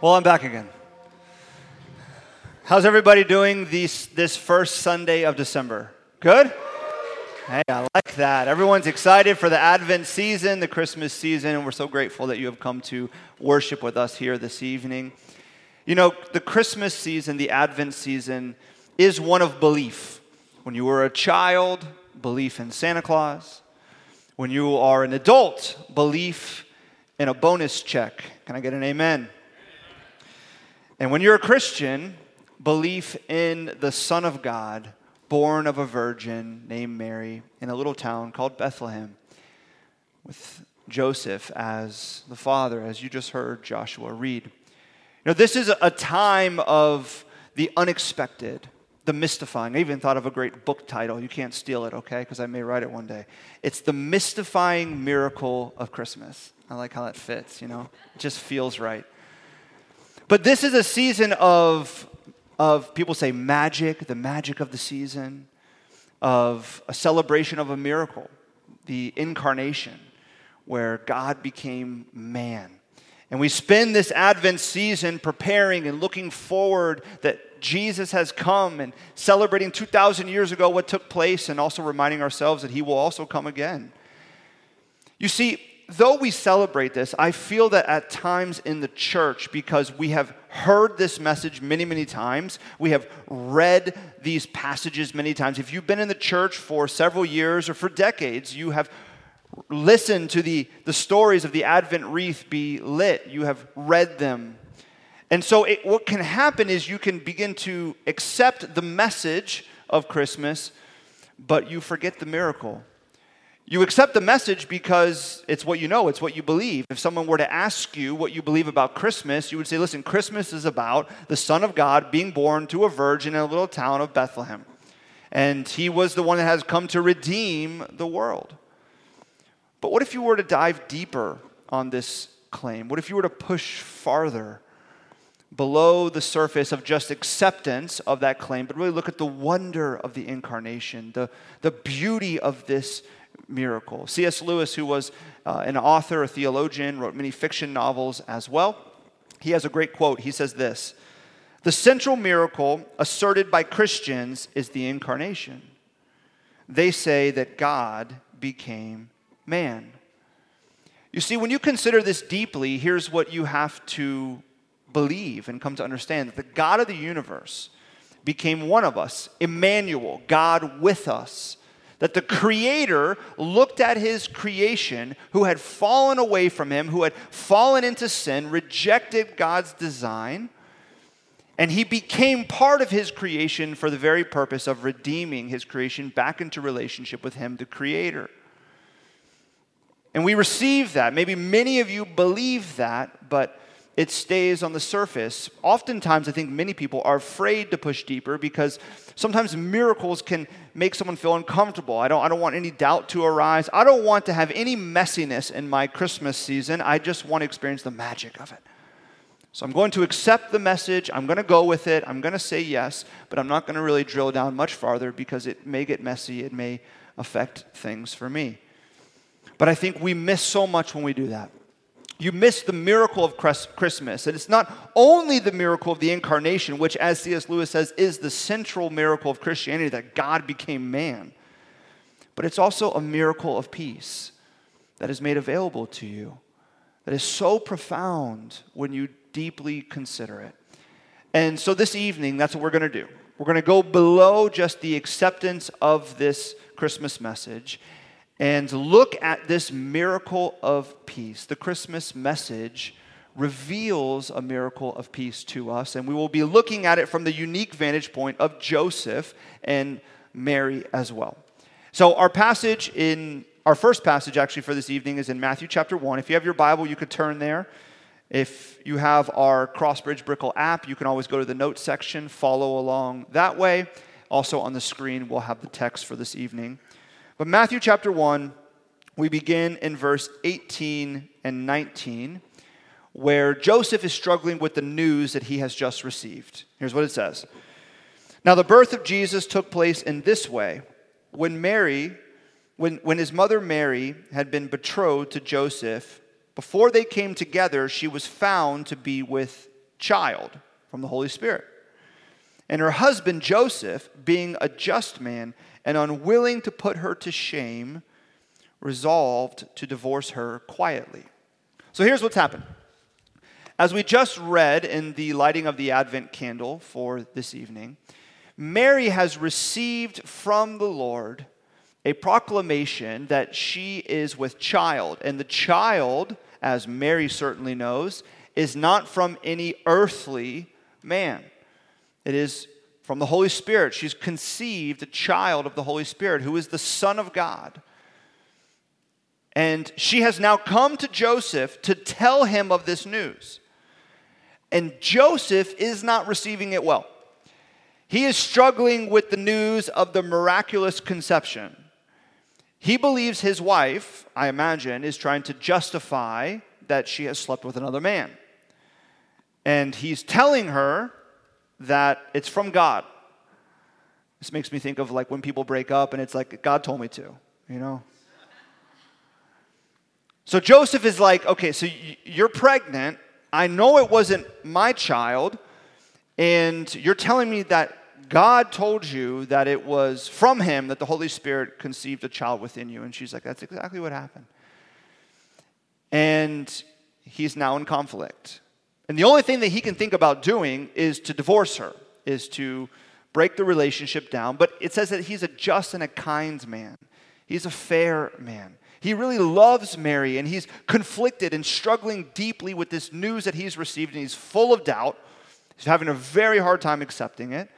Well, I'm back again. How's everybody doing these, this first Sunday of December? Good? Hey, I like that. Everyone's excited for the Advent season, the Christmas season, and we're so grateful that you have come to worship with us here this evening. You know, the Christmas season, the Advent season, is one of belief. When you were a child, belief in Santa Claus. When you are an adult, belief in a bonus check. Can I get an amen? And when you're a Christian, belief in the Son of God, born of a virgin named Mary in a little town called Bethlehem, with Joseph as the father, as you just heard Joshua read. Know, this is a time of the unexpected, the mystifying. I even thought of a great book title. You can't steal it, okay? Because I may write it one day. It's The Mystifying Miracle of Christmas. I like how that fits, you know? It just feels right. But this is a season of, of people say magic, the magic of the season, of a celebration of a miracle, the incarnation, where God became man. And we spend this Advent season preparing and looking forward that Jesus has come and celebrating 2,000 years ago what took place and also reminding ourselves that he will also come again. You see, though we celebrate this, I feel that at times in the church, because we have heard this message many, many times, we have read these passages many times. If you've been in the church for several years or for decades, you have listened to the, the stories of the Advent wreath be lit, you have read them. And so, it, what can happen is you can begin to accept the message of Christmas, but you forget the miracle. You accept the message because it's what you know, it's what you believe. If someone were to ask you what you believe about Christmas, you would say, listen, Christmas is about the Son of God being born to a virgin in a little town of Bethlehem. And he was the one that has come to redeem the world. But what if you were to dive deeper on this claim? What if you were to push farther below the surface of just acceptance of that claim, but really look at the wonder of the incarnation, the, the beauty of this miracle. C.S. Lewis, who was uh, an author, a theologian, wrote many fiction novels as well. He has a great quote. He says this The central miracle asserted by Christians is the incarnation. They say that God became man. You see, when you consider this deeply, here's what you have to believe and come to understand that the God of the universe became one of us, Emmanuel, God with us that the Creator looked at His creation who had fallen away from Him, who had fallen into sin, rejected God's design, and He became part of His creation for the very purpose of redeeming His creation back into relationship with Him, the Creator. And we receive that. Maybe many of you believe that, but it stays on the surface. Oftentimes, I think many people are afraid to push deeper because sometimes miracles can make someone feel uncomfortable. I don't, I don't want any doubt to arise. I don't want to have any messiness in my Christmas season. I just want to experience the magic of it. So I'm going to accept the message. I'm going to go with it. I'm going to say yes, but I'm not going to really drill down much farther because it may get messy. It may affect things for me. But I think we miss so much when we do that you miss the miracle of Christmas. And it's not only the miracle of the incarnation, which, as C.S. Lewis says, is the central miracle of Christianity that God became man, but it's also a miracle of peace that is made available to you, that is so profound when you deeply consider it. And so this evening, that's what we're going to do. We're going to go below just the acceptance of this Christmas message and look at this miracle of peace. The Christmas message reveals a miracle of peace to us, and we will be looking at it from the unique vantage point of Joseph and Mary as well. So, our passage in our first passage actually for this evening is in Matthew chapter 1. If you have your Bible, you could turn there. If you have our Crossbridge Brickell app, you can always go to the notes section, follow along that way. Also on the screen, we'll have the text for this evening. But Matthew chapter 1, we begin in verse 18 and 19, where Joseph is struggling with the news that he has just received. Here's what it says Now, the birth of Jesus took place in this way. When Mary, when, when his mother Mary had been betrothed to Joseph, before they came together, she was found to be with child from the Holy Spirit. And her husband, Joseph, being a just man and unwilling to put her to shame, resolved to divorce her quietly. So here's what's happened. As we just read in the lighting of the Advent candle for this evening, Mary has received from the Lord a proclamation that she is with child. And the child, as Mary certainly knows, is not from any earthly man. It is from the Holy Spirit. She's conceived a child of the Holy Spirit who is the Son of God. And she has now come to Joseph to tell him of this news. And Joseph is not receiving it well. He is struggling with the news of the miraculous conception. He believes his wife, I imagine, is trying to justify that she has slept with another man. And he's telling her that it's from God. This makes me think of like when people break up and it's like, God told me to, you know? So Joseph is like, okay, so you're pregnant. I know it wasn't my child. And you're telling me that God told you that it was from him that the Holy Spirit conceived a child within you. And she's like, That's exactly what happened. And he's now in conflict. And the only thing that he can think about doing is to divorce her, is to break the relationship down. But it says that he's a just and a kind man, he's a fair man. He really loves Mary and he's conflicted and struggling deeply with this news that he's received, and he's full of doubt. He's having a very hard time accepting it.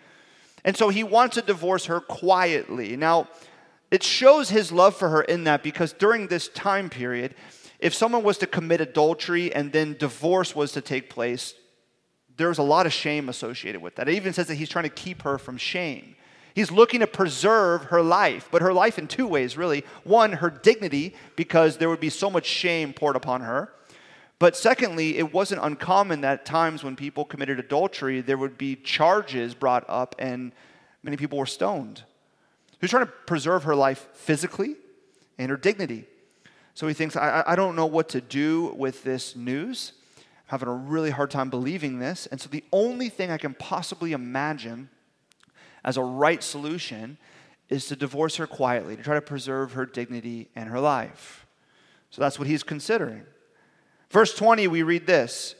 And so he wants to divorce her quietly. Now, it shows his love for her in that because during this time period, if someone was to commit adultery and then divorce was to take place, there's a lot of shame associated with that. It even says that he's trying to keep her from shame. He's looking to preserve her life, but her life in two ways, really. One, her dignity, because there would be so much shame poured upon her. But secondly, it wasn't uncommon that times when people committed adultery, there would be charges brought up and many people were stoned. He's trying to preserve her life physically and her dignity. So he thinks, I, I don't know what to do with this news. I'm having a really hard time believing this. And so the only thing I can possibly imagine as a right solution is to divorce her quietly, to try to preserve her dignity and her life. So that's what he's considering. Verse 20, we read this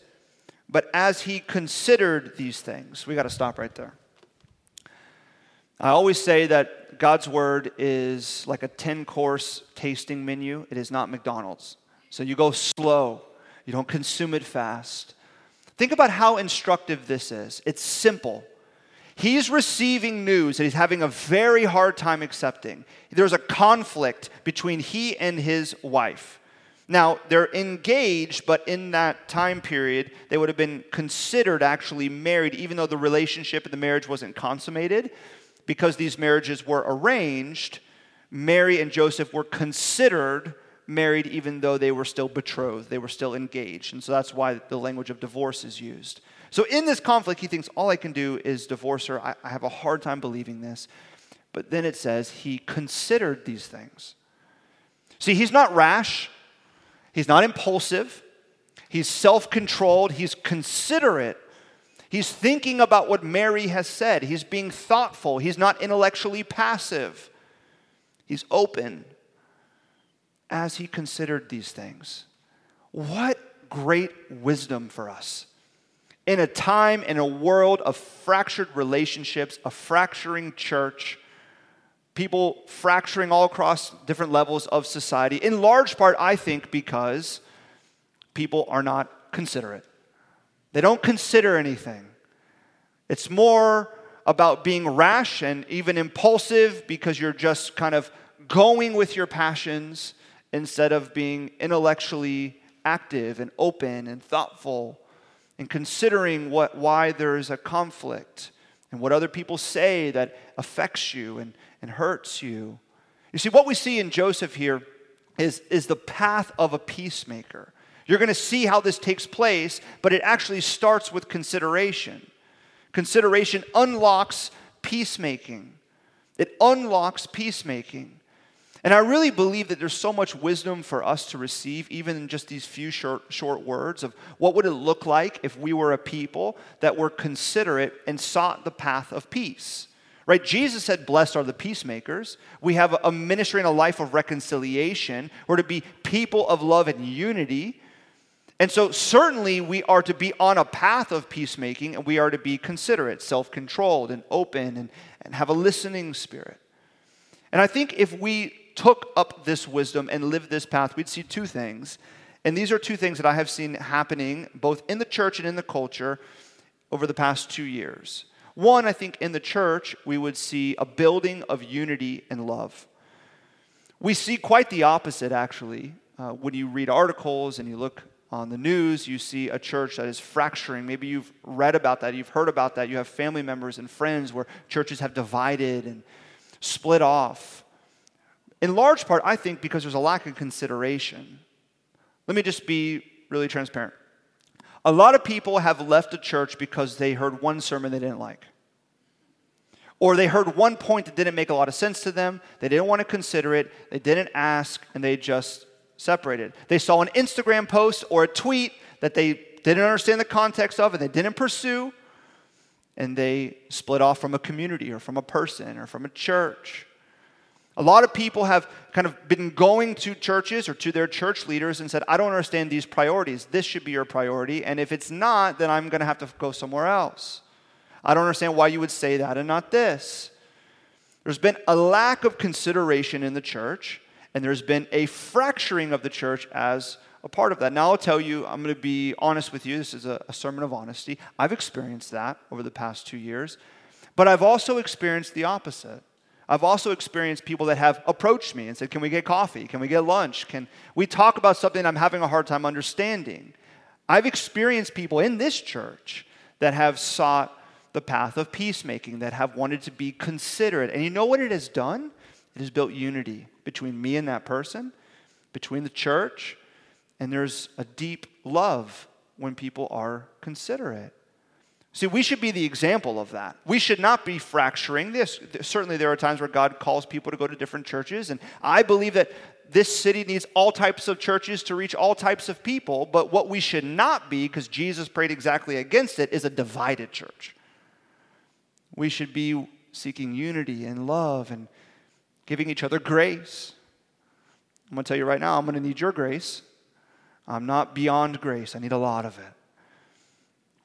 But as he considered these things, we got to stop right there. I always say that God's word is like a 10 course tasting menu, it is not McDonald's. So you go slow, you don't consume it fast. Think about how instructive this is. It's simple. He's receiving news that he's having a very hard time accepting. There's a conflict between he and his wife. Now, they're engaged, but in that time period, they would have been considered actually married, even though the relationship and the marriage wasn't consummated. Because these marriages were arranged, Mary and Joseph were considered married, even though they were still betrothed, they were still engaged. And so that's why the language of divorce is used. So in this conflict, he thinks, all I can do is divorce her. I, I have a hard time believing this. But then it says he considered these things. See, he's not rash. He's not impulsive, he's self controlled, he's considerate. He's thinking about what Mary has said. He's being thoughtful. He's not intellectually passive. He's open as he considered these things. What great wisdom for us. In a time, in a world of fractured relationships, a fracturing church, people fracturing all across different levels of society, in large part, I think, because people are not considerate. They don't consider anything. It's more about being rash and even impulsive because you're just kind of going with your passions instead of being intellectually active and open and thoughtful and considering what, why there is a conflict and what other people say that affects you and, and hurts you. You see, what we see in Joseph here is, is the path of a peacemaker. You're going to see how this takes place, but it actually starts with consideration. Consideration unlocks peacemaking, it unlocks peacemaking. And I really believe that there's so much wisdom for us to receive, even in just these few short, short words of what would it look like if we were a people that were considerate and sought the path of peace. Right? Jesus said, Blessed are the peacemakers. We have a ministry and a life of reconciliation. We're to be people of love and unity. And so, certainly, we are to be on a path of peacemaking and we are to be considerate, self controlled, and open, and, and have a listening spirit. And I think if we took up this wisdom and lived this path, we'd see two things. And these are two things that I have seen happening both in the church and in the culture over the past two years. One, I think in the church, we would see a building of unity and love. We see quite the opposite, actually. Uh, when you read articles and you look on the news, you see a church that is fracturing. Maybe you've read about that, you've heard about that. You have family members and friends where churches have divided and split off. In large part, I think because there's a lack of consideration. Let me just be really transparent. A lot of people have left a church because they heard one sermon they didn't like. Or they heard one point that didn't make a lot of sense to them. They didn't want to consider it. They didn't ask, and they just separated. They saw an Instagram post or a tweet that they didn't understand the context of and they didn't pursue, and they split off from a community or from a person or from a church. A lot of people have kind of been going to churches or to their church leaders and said, I don't understand these priorities. This should be your priority. And if it's not, then I'm going to have to go somewhere else. I don't understand why you would say that and not this. There's been a lack of consideration in the church, and there's been a fracturing of the church as a part of that. Now, I'll tell you, I'm going to be honest with you. This is a, a sermon of honesty. I've experienced that over the past two years, but I've also experienced the opposite. I've also experienced people that have approached me and said, Can we get coffee? Can we get lunch? Can we talk about something I'm having a hard time understanding? I've experienced people in this church that have sought the path of peacemaking, that have wanted to be considerate. And you know what it has done? It has built unity between me and that person, between the church, and there's a deep love when people are considerate. See, we should be the example of that. We should not be fracturing this. Certainly, there are times where God calls people to go to different churches, and I believe that this city needs all types of churches to reach all types of people. But what we should not be, because Jesus prayed exactly against it, is a divided church. We should be seeking unity and love and giving each other grace. I'm going to tell you right now, I'm going to need your grace. I'm not beyond grace, I need a lot of it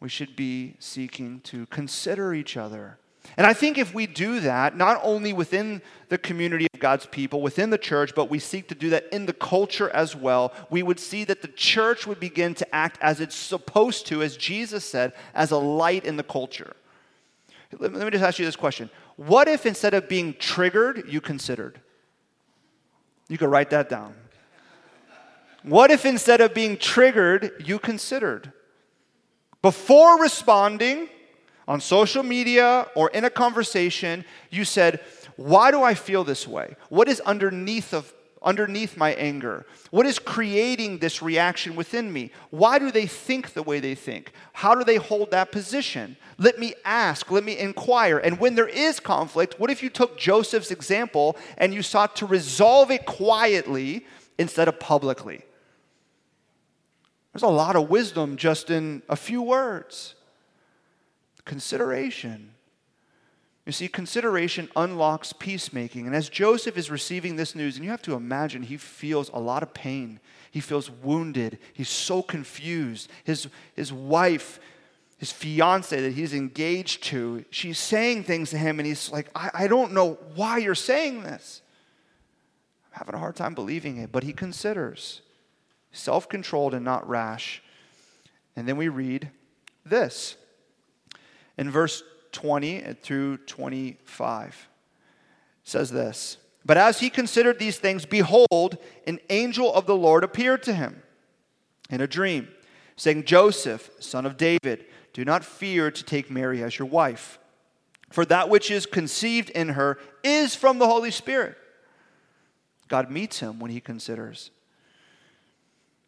we should be seeking to consider each other. And I think if we do that, not only within the community of God's people, within the church, but we seek to do that in the culture as well, we would see that the church would begin to act as it's supposed to, as Jesus said, as a light in the culture. Let me just ask you this question What if instead of being triggered, you considered? You could write that down. What if instead of being triggered, you considered? Before responding on social media or in a conversation, you said, Why do I feel this way? What is underneath of underneath my anger? What is creating this reaction within me? Why do they think the way they think? How do they hold that position? Let me ask, let me inquire. And when there is conflict, what if you took Joseph's example and you sought to resolve it quietly instead of publicly? There's a lot of wisdom just in a few words. Consideration. You see, consideration unlocks peacemaking. And as Joseph is receiving this news, and you have to imagine he feels a lot of pain. He feels wounded. He's so confused. His, his wife, his fiance that he's engaged to, she's saying things to him, and he's like, I, I don't know why you're saying this. I'm having a hard time believing it, but he considers self controlled and not rash. And then we read this in verse 20 through 25. says this But as he considered these things, behold, an angel of the Lord appeared to him in a dream, saying, Joseph, son of David, do not fear to take Mary as your wife, for that which is conceived in her is from the Holy Spirit. God meets him when he considers.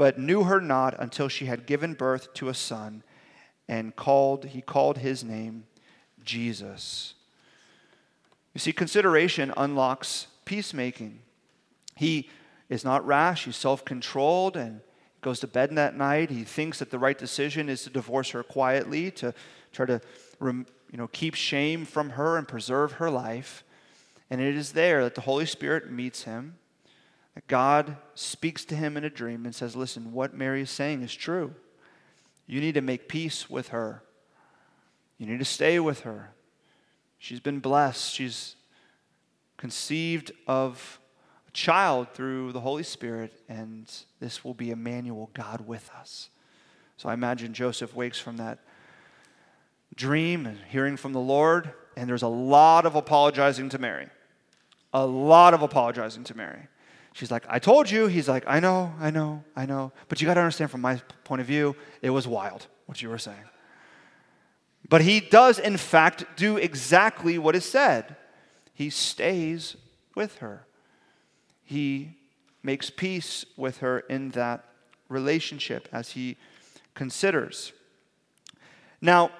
but knew her not until she had given birth to a son, and called he called his name Jesus. You see, consideration unlocks peacemaking. He is not rash, he's self controlled, and goes to bed that night. He thinks that the right decision is to divorce her quietly, to try to you know, keep shame from her and preserve her life. And it is there that the Holy Spirit meets him, God speaks to him in a dream and says, Listen, what Mary is saying is true. You need to make peace with her. You need to stay with her. She's been blessed. She's conceived of a child through the Holy Spirit, and this will be Emmanuel, God with us. So I imagine Joseph wakes from that dream and hearing from the Lord, and there's a lot of apologizing to Mary. A lot of apologizing to Mary. She's like, I told you. He's like, I know, I know, I know. But you got to understand from my point of view, it was wild what you were saying. But he does, in fact, do exactly what is said. He stays with her he makes peace with her in that relationship as he considers. Now,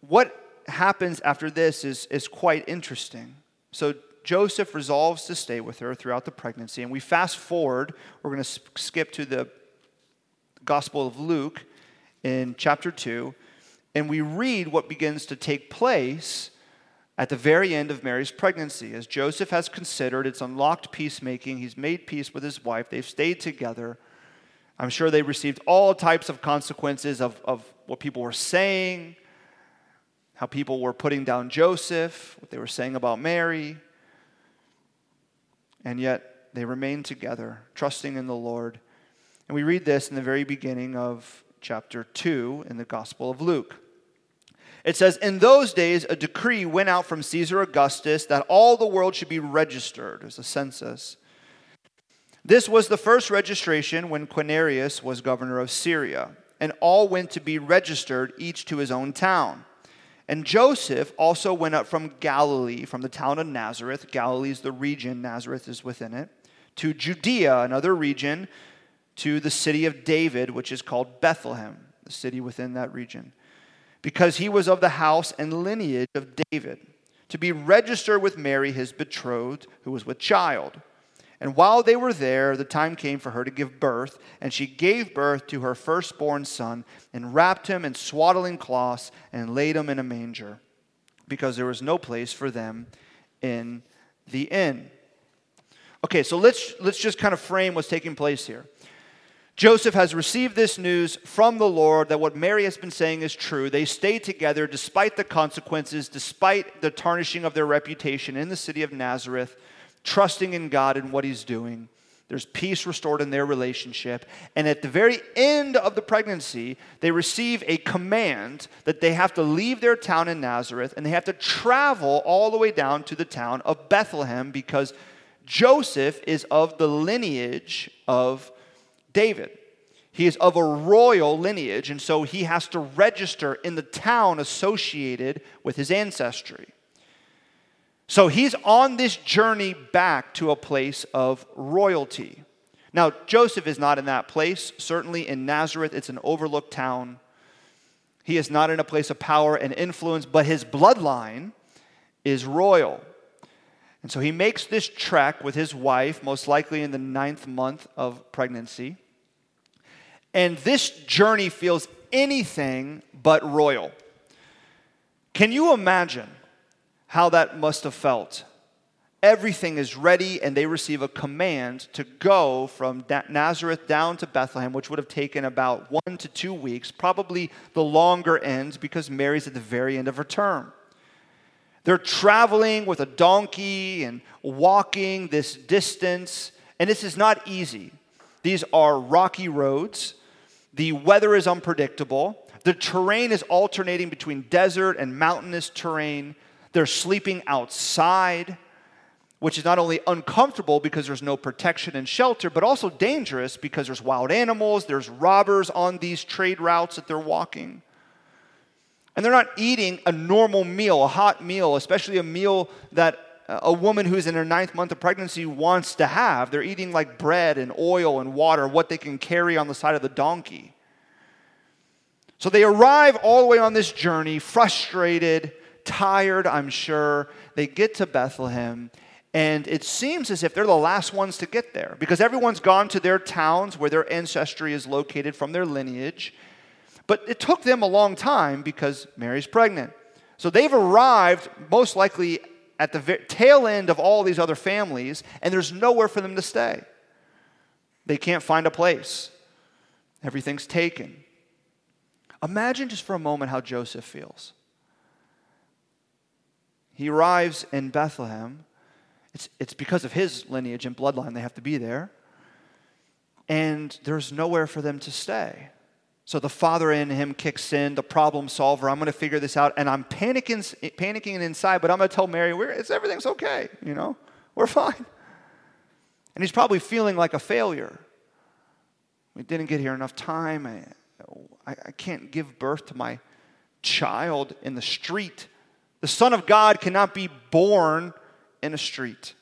what happens after this is, is quite interesting. So, Joseph resolves to stay with her throughout the pregnancy, and we fast forward. We're going to skip to the Gospel of Luke in chapter 2, and we read what begins to take place at the very end of Mary's pregnancy. As Joseph has considered, it's unlocked peacemaking. He's made peace with his wife. They've stayed together. I'm sure they received all types of consequences of, of what people were saying, how people were putting down Joseph, what they were saying about Mary. And yet they remained together, trusting in the Lord. And we read this in the very beginning of chapter 2 in the Gospel of Luke. It says, In those days, a decree went out from Caesar Augustus that all the world should be registered as a census. This was the first registration when Quirinius was governor of Syria, and all went to be registered, each to his own town. And Joseph also went up from Galilee, from the town of Nazareth. Galilee is the region, Nazareth is within it, to Judea, another region, to the city of David, which is called Bethlehem, the city within that region because he was of the house and lineage of David, to be registered with Mary, his betrothed, who was with child. And while they were there, the time came for her to give birth, and she gave birth to her firstborn son, and wrapped him in swaddling cloths, and laid him in a manger, because there was no place for them in the inn. Okay, so let's, let's just kind of frame what's taking place here. Joseph has received this news from the Lord that what Mary has been saying is true. They stay together despite the consequences, despite the tarnishing of their reputation in the city of Nazareth, trusting in God and what He's doing. There's peace restored in their relationship. And at the very end of the pregnancy, they receive a command that they have to leave their town in Nazareth and they have to travel all the way down to the town of Bethlehem because Joseph is of the lineage of David. He is of a royal lineage, and so he has to register in the town associated with his ancestry. So he's on this journey back to a place of royalty. Now, Joseph is not in that place. Certainly in Nazareth, it's an overlooked town. He is not in a place of power and influence, but his bloodline is royal. And so he makes this trek with his wife, most likely in the ninth month of pregnancy. And this journey feels anything but royal. Can you imagine how that must have felt? Everything is ready, and they receive a command to go from Nazareth down to Bethlehem, which would have taken about one to two weeks, probably the longer end because Mary's at the very end of her term. They're traveling with a donkey and walking this distance, and this is not easy. These are rocky roads. The weather is unpredictable. The terrain is alternating between desert and mountainous terrain. They're sleeping outside. which is not only uncomfortable because there's no protection and shelter, but also dangerous because there's wild animals, there's robbers on these trade routes that they're walking. And they're not eating a normal meal, a hot meal, especially a meal that a woman who's in her ninth month of pregnancy wants to have. They're eating like bread and oil and water, what they can carry on the side of the donkey. So they arrive all the way on this journey, frustrated, tired, I'm sure. They get to Bethlehem, and it seems as if they're the last ones to get there because everyone's gone to their towns where their ancestry is located from their lineage. But it took them a long time because Mary's pregnant. So they've arrived most likely at the tail end of all these other families, and there's nowhere for them to stay. They can't find a place, everything's taken. Imagine just for a moment how Joseph feels. He arrives in Bethlehem. It's, it's because of his lineage and bloodline, they have to be there. And there's nowhere for them to stay. So the father in him kicks in, the problem solver. I'm going to figure this out, and I'm panicking, panicking inside. But I'm going to tell Mary, it's everything's okay. You know, we're fine. And he's probably feeling like a failure. We didn't get here enough time. I, I, I can't give birth to my child in the street. The Son of God cannot be born in a street.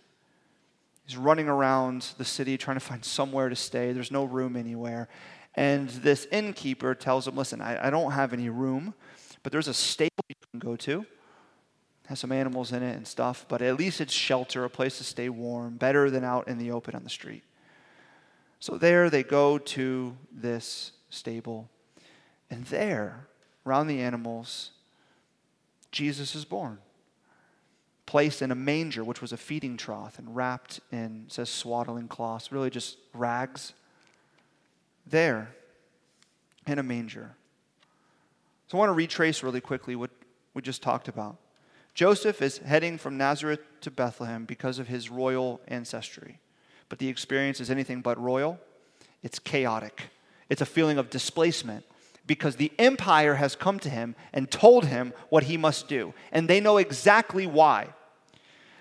He's running around the city trying to find somewhere to stay. There's no room anywhere. And this innkeeper tells him, Listen, I, I don't have any room, but there's a stable you can go to. It has some animals in it and stuff, but at least it's shelter, a place to stay warm, better than out in the open on the street. So there they go to this stable. And there, around the animals, Jesus is born. Placed in a manger, which was a feeding trough, and wrapped in, says swaddling cloths, really just rags there in a manger. So I want to retrace really quickly what we just talked about. Joseph is heading from Nazareth to Bethlehem because of his royal ancestry. But the experience is anything but royal, it's chaotic. It's a feeling of displacement because the empire has come to him and told him what he must do. And they know exactly why.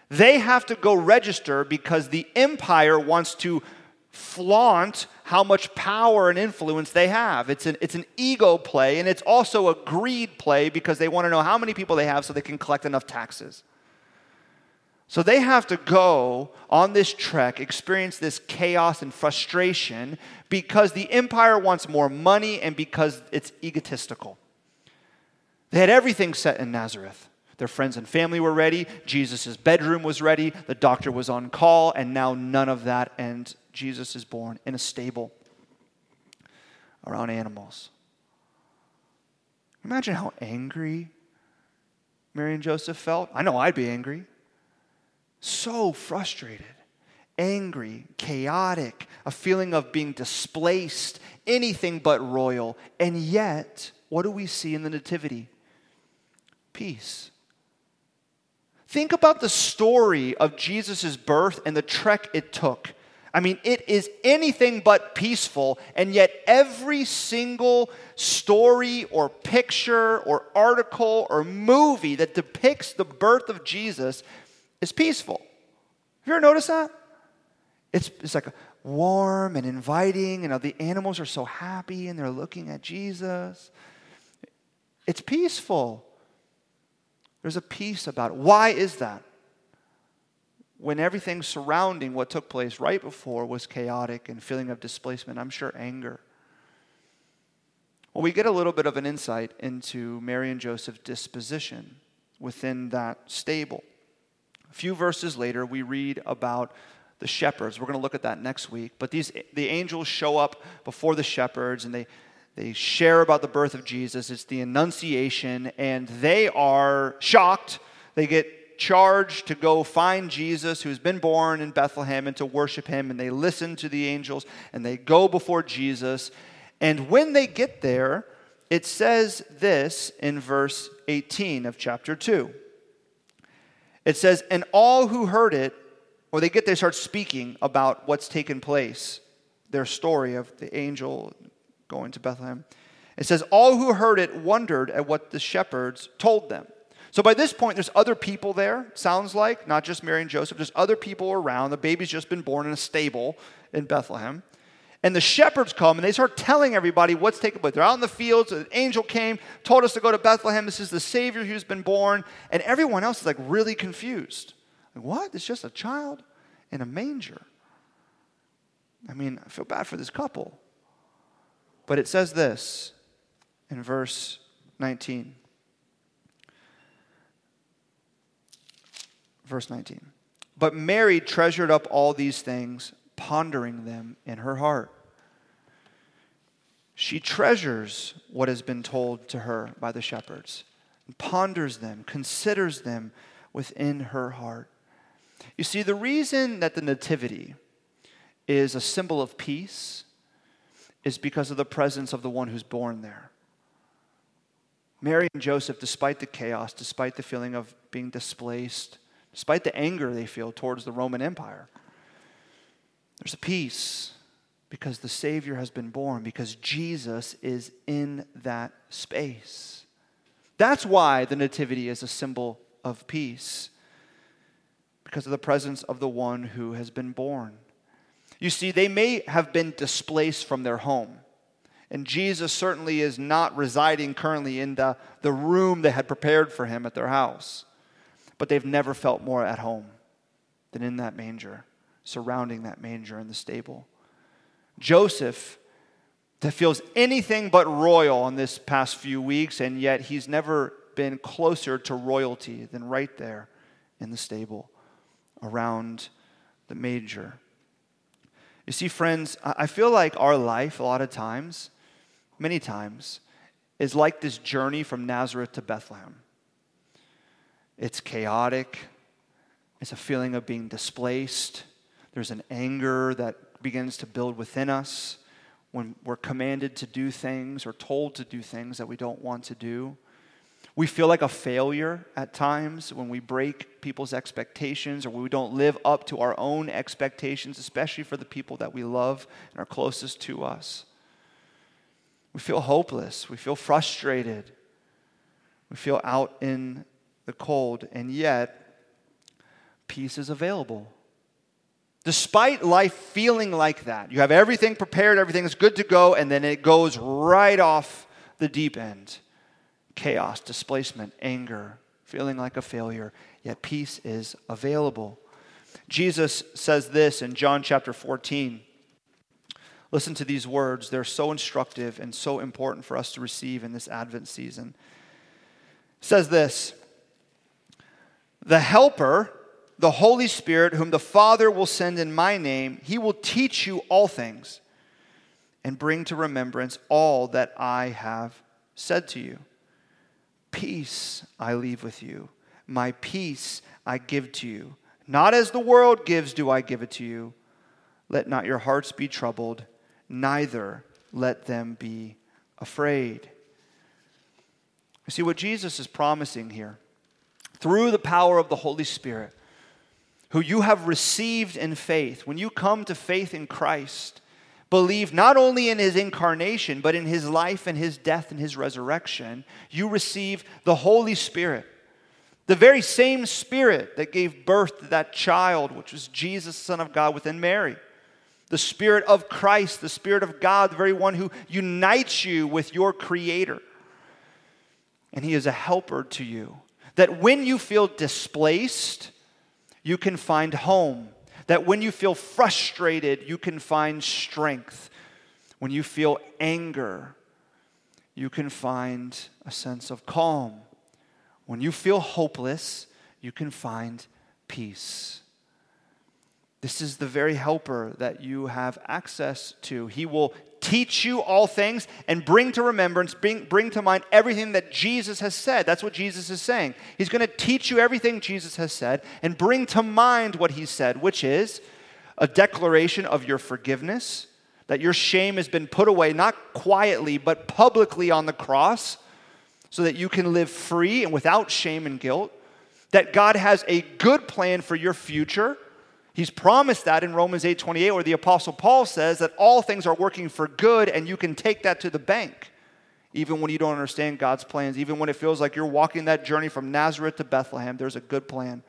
They have to go register because the empire wants to flaunt how much power and influence they have. It's an, it's an ego play, and it's also a greed play because they want to know how many people they have so they can collect enough taxes. So they have to go on this trek, experience this chaos and frustration because the empire wants more money and because it's egotistical. They had everything set in Nazareth. Their friends and family were ready. Jesus' bedroom was ready. The doctor was on call, and now none of that. And Jesus is born in a stable around animals. Imagine how angry Mary and Joseph felt. I know I'd be angry. So frustrated, angry, chaotic, a feeling of being displaced, anything but royal. And yet, what do we see in the Nativity? Peace. Think about the story of Jesus' birth and the trek it took. I mean, it is anything but peaceful, and yet every single story or picture or article or movie that depicts the birth of Jesus is peaceful. Have you ever noticed that? It's, it's like warm and inviting, and the animals are so happy and they're looking at Jesus. It's peaceful. There's a peace about it. Why is that? When everything surrounding what took place right before was chaotic and feeling of displacement, I'm sure anger. Well, we get a little bit of an insight into Mary and Joseph's disposition within that stable. A few verses later, we read about the shepherds. We're going to look at that next week. But these the angels show up before the shepherds and they they share about the birth of Jesus. It's the Annunciation, and they are shocked. They get charged to go find Jesus, who's been born in Bethlehem, and to worship him. And they listen to the angels, and they go before Jesus. And when they get there, it says this in verse 18 of chapter 2. It says, And all who heard it, or they get they start speaking about what's taken place, their story of the angel going to Bethlehem. It says, All who heard it wondered at what the shepherds told them. So by this point, there's other people there, sounds like, not just Mary and Joseph. There's other people around. The baby's just been born in a stable in Bethlehem. And the shepherds come and they start telling everybody what's taking place. They're out in the fields. An angel came, told us to go to Bethlehem. This is the Savior who's been born. And everyone else is like really confused. Like, what? It's just a child in a manger. I mean, I feel bad for this couple. But it says this in verse 19. Verse 19. But Mary treasured up all these things, pondering them in her heart. She treasures what has been told to her by the shepherds, and ponders them, considers them within her heart. You see, the reason that the Nativity is a symbol of peace is because of the presence of the one who's born there. Mary and Joseph, despite the chaos, despite the feeling of being displaced, despite the anger they feel towards the Roman Empire. There's a peace because the Savior has been born, because Jesus is in that space. That's why the Nativity is a symbol of peace, because of the presence of the one who has been born. You see, they may have been displaced from their home. And Jesus certainly is not residing currently in the, the room they had prepared for him at their house but they've never felt more at home than in that manger, surrounding that manger in the stable. Joseph that feels anything but royal in this past few weeks, and yet he's never been closer to royalty than right there in the stable around the manger. You see, friends, I feel like our life, a lot of times, many times, is like this journey from Nazareth to Bethlehem. It's chaotic. It's a feeling of being displaced. There's an anger that begins to build within us when we're commanded to do things or told to do things that we don't want to do. We feel like a failure at times when we break people's expectations or we don't live up to our own expectations, especially for the people that we love and are closest to us. We feel hopeless. We feel frustrated. We feel out in the cold, and yet peace is available. Despite life feeling like that, you have everything prepared, everything is good to go, and then it goes right off the deep end. Chaos, displacement, anger, feeling like a failure, yet peace is available. Jesus says this in John chapter 14. Listen to these words. They're so instructive and so important for us to receive in this Advent season. It says this the Helper, the Holy Spirit, whom the Father will send in my name, he will teach you all things and bring to remembrance all that I have said to you. Peace I leave with you, my peace I give to you. Not as the world gives, do I give it to you. Let not your hearts be troubled, neither let them be afraid. You see what Jesus is promising here through the power of the Holy Spirit, who you have received in faith, when you come to faith in Christ, believe not only in his incarnation, but in his life and his death and his resurrection, you receive the Holy Spirit. The very same Spirit that gave birth to that child, which was Jesus, Son of God, within Mary. The Spirit of Christ, the Spirit of God, the very one who unites you with your Creator. And He is a helper to you. That when you feel displaced, you can find home. That when you feel frustrated, you can find strength. When you feel anger, you can find a sense of calm. When you feel hopeless, you can find peace. This is the very helper that you have access to. He will teach you all things and bring to remembrance, bring, bring to mind everything that Jesus has said. That's what Jesus is saying. He's going to teach you everything Jesus has said and bring to mind what he said, which is a declaration of your forgiveness, that your shame has been put away, not quietly, but publicly on the cross, so that you can live free and without shame and guilt, that God has a good plan for your future He's promised that in Romans 8 28, where the Apostle Paul says that all things are working for good and you can take that to the bank. Even when you don't understand God's plans, even when it feels like you're walking that journey from Nazareth to Bethlehem, there's a good plan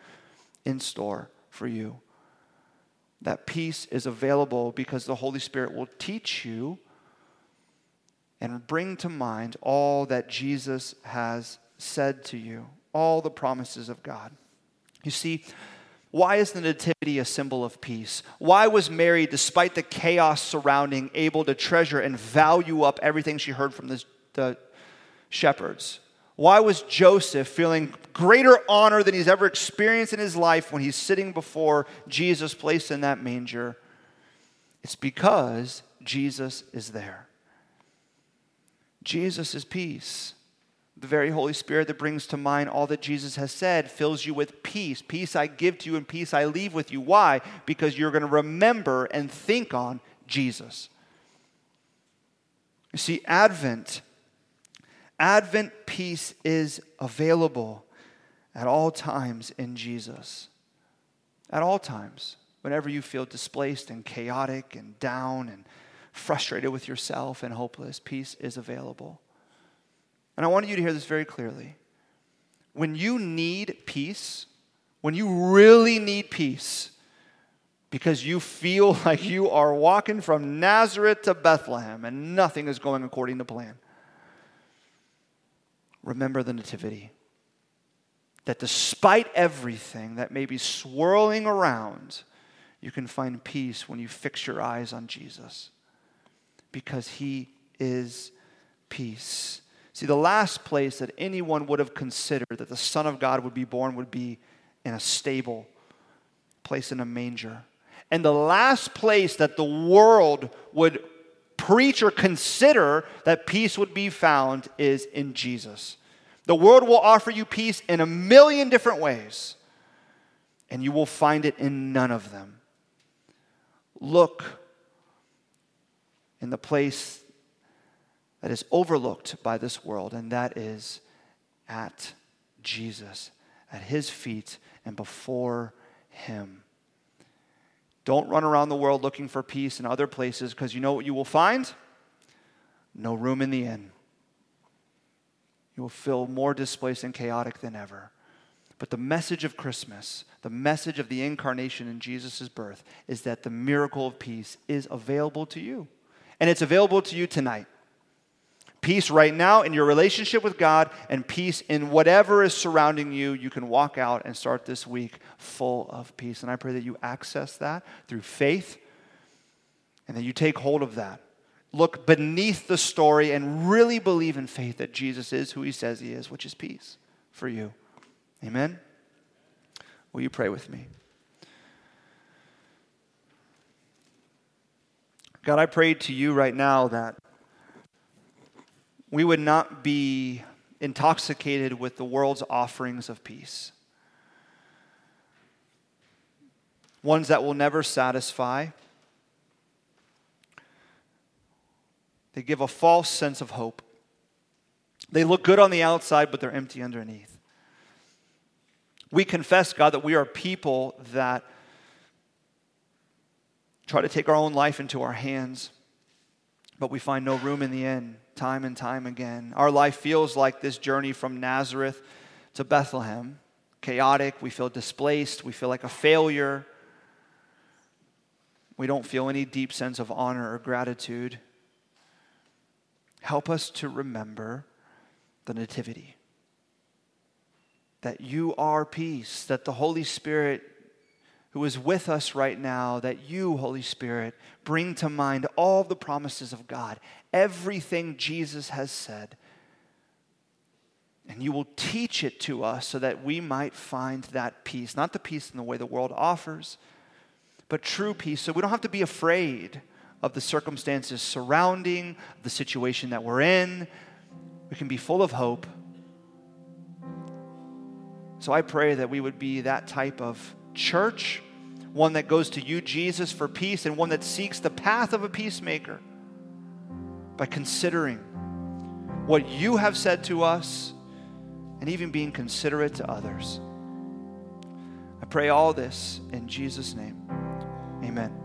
in store for you. That peace is available because the Holy Spirit will teach you and bring to mind all that Jesus has said to you, all the promises of God. You see, why is the Nativity a symbol of peace? Why was Mary, despite the chaos surrounding, able to treasure and value up everything she heard from the, the shepherds? Why was Joseph feeling greater honor than he's ever experienced in his life when he's sitting before Jesus placed in that manger? It's because Jesus is there. Jesus is peace. The very Holy Spirit that brings to mind all that Jesus has said fills you with peace. Peace I give to you, and peace I leave with you. Why? Because you're going to remember and think on Jesus. You see, Advent, Advent peace is available at all times in Jesus. At all times. Whenever you feel displaced and chaotic and down and frustrated with yourself and hopeless, peace is available. And I want you to hear this very clearly. When you need peace, when you really need peace, because you feel like you are walking from Nazareth to Bethlehem and nothing is going according to plan, remember the Nativity. That despite everything that may be swirling around, you can find peace when you fix your eyes on Jesus because he is peace. See, the last place that anyone would have considered that the Son of God would be born would be in a stable, place in a manger. And the last place that the world would preach or consider that peace would be found is in Jesus. The world will offer you peace in a million different ways, and you will find it in none of them. Look in the place that is overlooked by this world, and that is at Jesus, at his feet and before him. Don't run around the world looking for peace in other places because you know what you will find? No room in the inn. You will feel more displaced and chaotic than ever. But the message of Christmas, the message of the incarnation in Jesus' birth, is that the miracle of peace is available to you and it's available to you tonight. Peace right now in your relationship with God, and peace in whatever is surrounding you. You can walk out and start this week full of peace. And I pray that you access that through faith and that you take hold of that. Look beneath the story and really believe in faith that Jesus is who he says he is, which is peace for you. Amen? Will you pray with me? God, I pray to you right now that we would not be intoxicated with the world's offerings of peace. Ones that will never satisfy. They give a false sense of hope. They look good on the outside, but they're empty underneath. We confess, God, that we are people that try to take our own life into our hands, but we find no room in the end, time and time again. Our life feels like this journey from Nazareth to Bethlehem chaotic, we feel displaced, we feel like a failure. We don't feel any deep sense of honor or gratitude. Help us to remember the Nativity. That you are peace, that the Holy Spirit who is with us right now, that you, Holy Spirit, bring to mind all the promises of God, everything Jesus has said. And you will teach it to us so that we might find that peace, not the peace in the way the world offers, but true peace. So we don't have to be afraid of the circumstances surrounding the situation that we're in. We can be full of hope. So I pray that we would be that type of church, one that goes to you, Jesus, for peace, and one that seeks the path of a peacemaker by considering what you have said to us and even being considerate to others. I pray all this in Jesus' name. Amen.